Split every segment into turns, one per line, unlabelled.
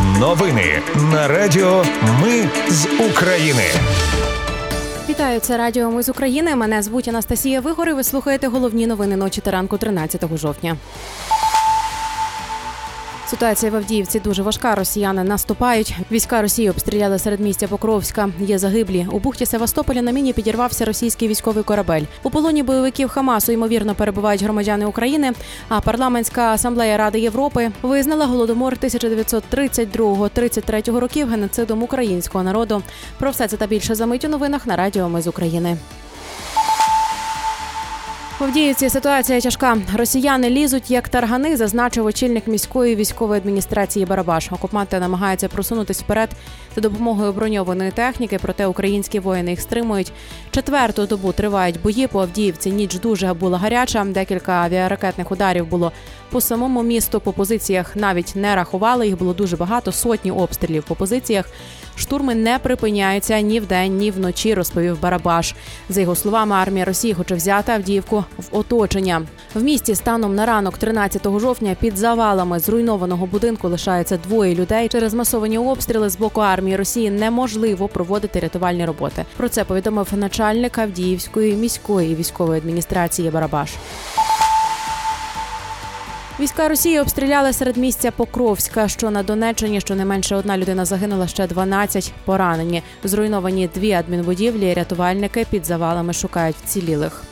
Новини на Радіо Ми з України.
Вітаю, це Радіо Ми з України. Мене звуть Анастасія Вигор і Ви слухаєте головні новини ночі та ранку 13 жовтня. Ситуація в Авдіївці дуже важка. Росіяни наступають. Війська Росії обстріляли середмістя Покровська. Є загиблі. У бухті Севастополя на міні підірвався російський військовий корабель. У полоні бойовиків Хамасу ймовірно перебувають громадяни України. А парламентська асамблея Ради Європи визнала голодомор 1932-33 років геноцидом українського народу. Про все це та більше за мить у новинах на Радіо Ми з України. Авдіївці ситуація тяжка. Росіяни лізуть як таргани, зазначив очільник міської військової адміністрації Барабаш. Окупанти намагаються просунутись вперед за допомогою броньованої техніки, проте українські воїни їх стримують. Четверту добу тривають бої по Авдіївці. Ніч дуже була гаряча. Декілька авіаракетних ударів було по самому місту. По позиціях навіть не рахували. Їх було дуже багато, сотні обстрілів по позиціях. Штурми не припиняються ні вдень, ні вночі, розповів Барабаш. За його словами, армія Росії хоче взяти Авдіївку в оточення. В місті станом на ранок, 13 жовтня, під завалами зруйнованого будинку лишається двоє людей. Через масовані обстріли з боку армії Росії неможливо проводити рятувальні роботи. Про це повідомив начальник Авдіївської міської військової адміністрації Барабаш. Війська Росії обстріляли серед місця Покровська, що на Донеччині щонайменше одна людина загинула, ще 12 поранені. Зруйновані дві адмінбудівлі. Рятувальники під завалами шукають вцілілих.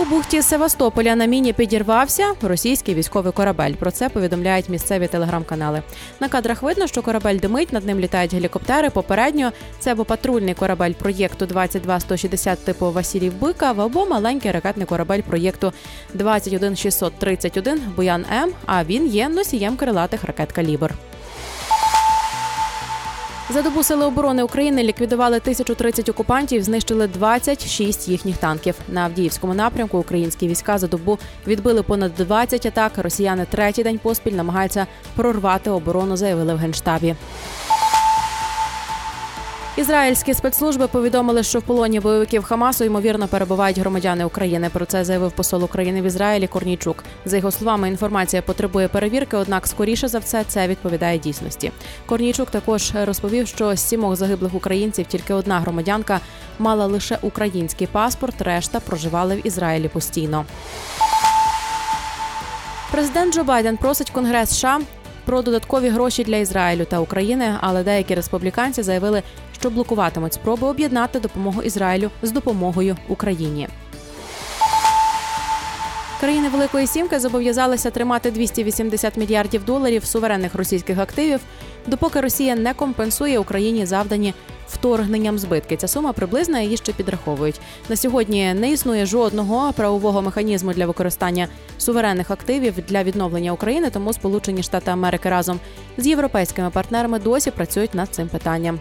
У бухті Севастополя на міні підірвався російський військовий корабель. Про це повідомляють місцеві телеграм-канали. На кадрах видно, що корабель димить, над ним літають гелікоптери. Попередньо це або патрульний корабель проєкту 22160 типу Василів Бикав, або маленький ракетний корабель проєкту 21631 Буян М. А він є носієм крилатих ракет калібр. За добу сили оборони України ліквідували 1030 окупантів, знищили 26 їхніх танків. На Авдіївському напрямку українські війська за добу відбили понад 20 атак. Росіяни третій день поспіль намагаються прорвати оборону, заявили в генштабі. Ізраїльські спецслужби повідомили, що в полоні бойовиків Хамасу ймовірно перебувають громадяни України. Про це заявив посол України в Ізраїлі Корнійчук. За його словами, інформація потребує перевірки, однак скоріше за все це відповідає дійсності. Корнійчук також розповів, що з сімох загиблих українців тільки одна громадянка мала лише український паспорт, решта проживали в Ізраїлі постійно. Президент Джо Байден просить Конгрес США про додаткові гроші для Ізраїлю та України, але деякі республіканці заявили, що блокуватимуть спроби об'єднати допомогу Ізраїлю з допомогою Україні. Країни Великої Сімки зобов'язалися тримати 280 мільярдів доларів суверенних російських активів, допоки Росія не компенсує Україні завдані вторгненням збитки. Ця сума приблизна її ще підраховують. На сьогодні не існує жодного правового механізму для використання суверенних активів для відновлення України. Тому Сполучені Штати Америки разом з європейськими партнерами досі працюють над цим питанням.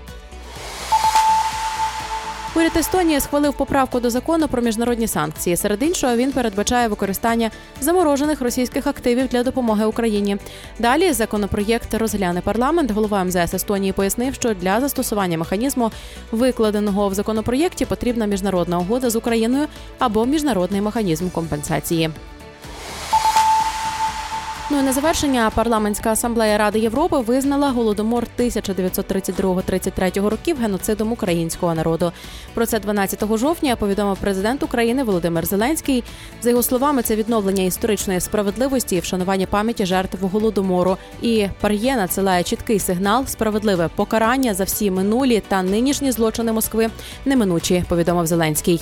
Уряд Естонії схвалив поправку до закону про міжнародні санкції. Серед іншого він передбачає використання заморожених російських активів для допомоги Україні. Далі законопроєкт розгляне парламент. Голова МЗС Естонії пояснив, що для застосування механізму, викладеного в законопроєкті, потрібна міжнародна угода з Україною або міжнародний механізм компенсації. Ну і на завершення парламентська асамблея Ради Європи визнала голодомор 1932-33 років геноцидом українського народу. Про це 12 жовтня повідомив президент України Володимир Зеленський. За його словами, це відновлення історичної справедливості і вшанування пам'яті жертв голодомору. І Пар'є надсилає чіткий сигнал справедливе покарання за всі минулі та нинішні злочини Москви неминучі. Повідомив Зеленський.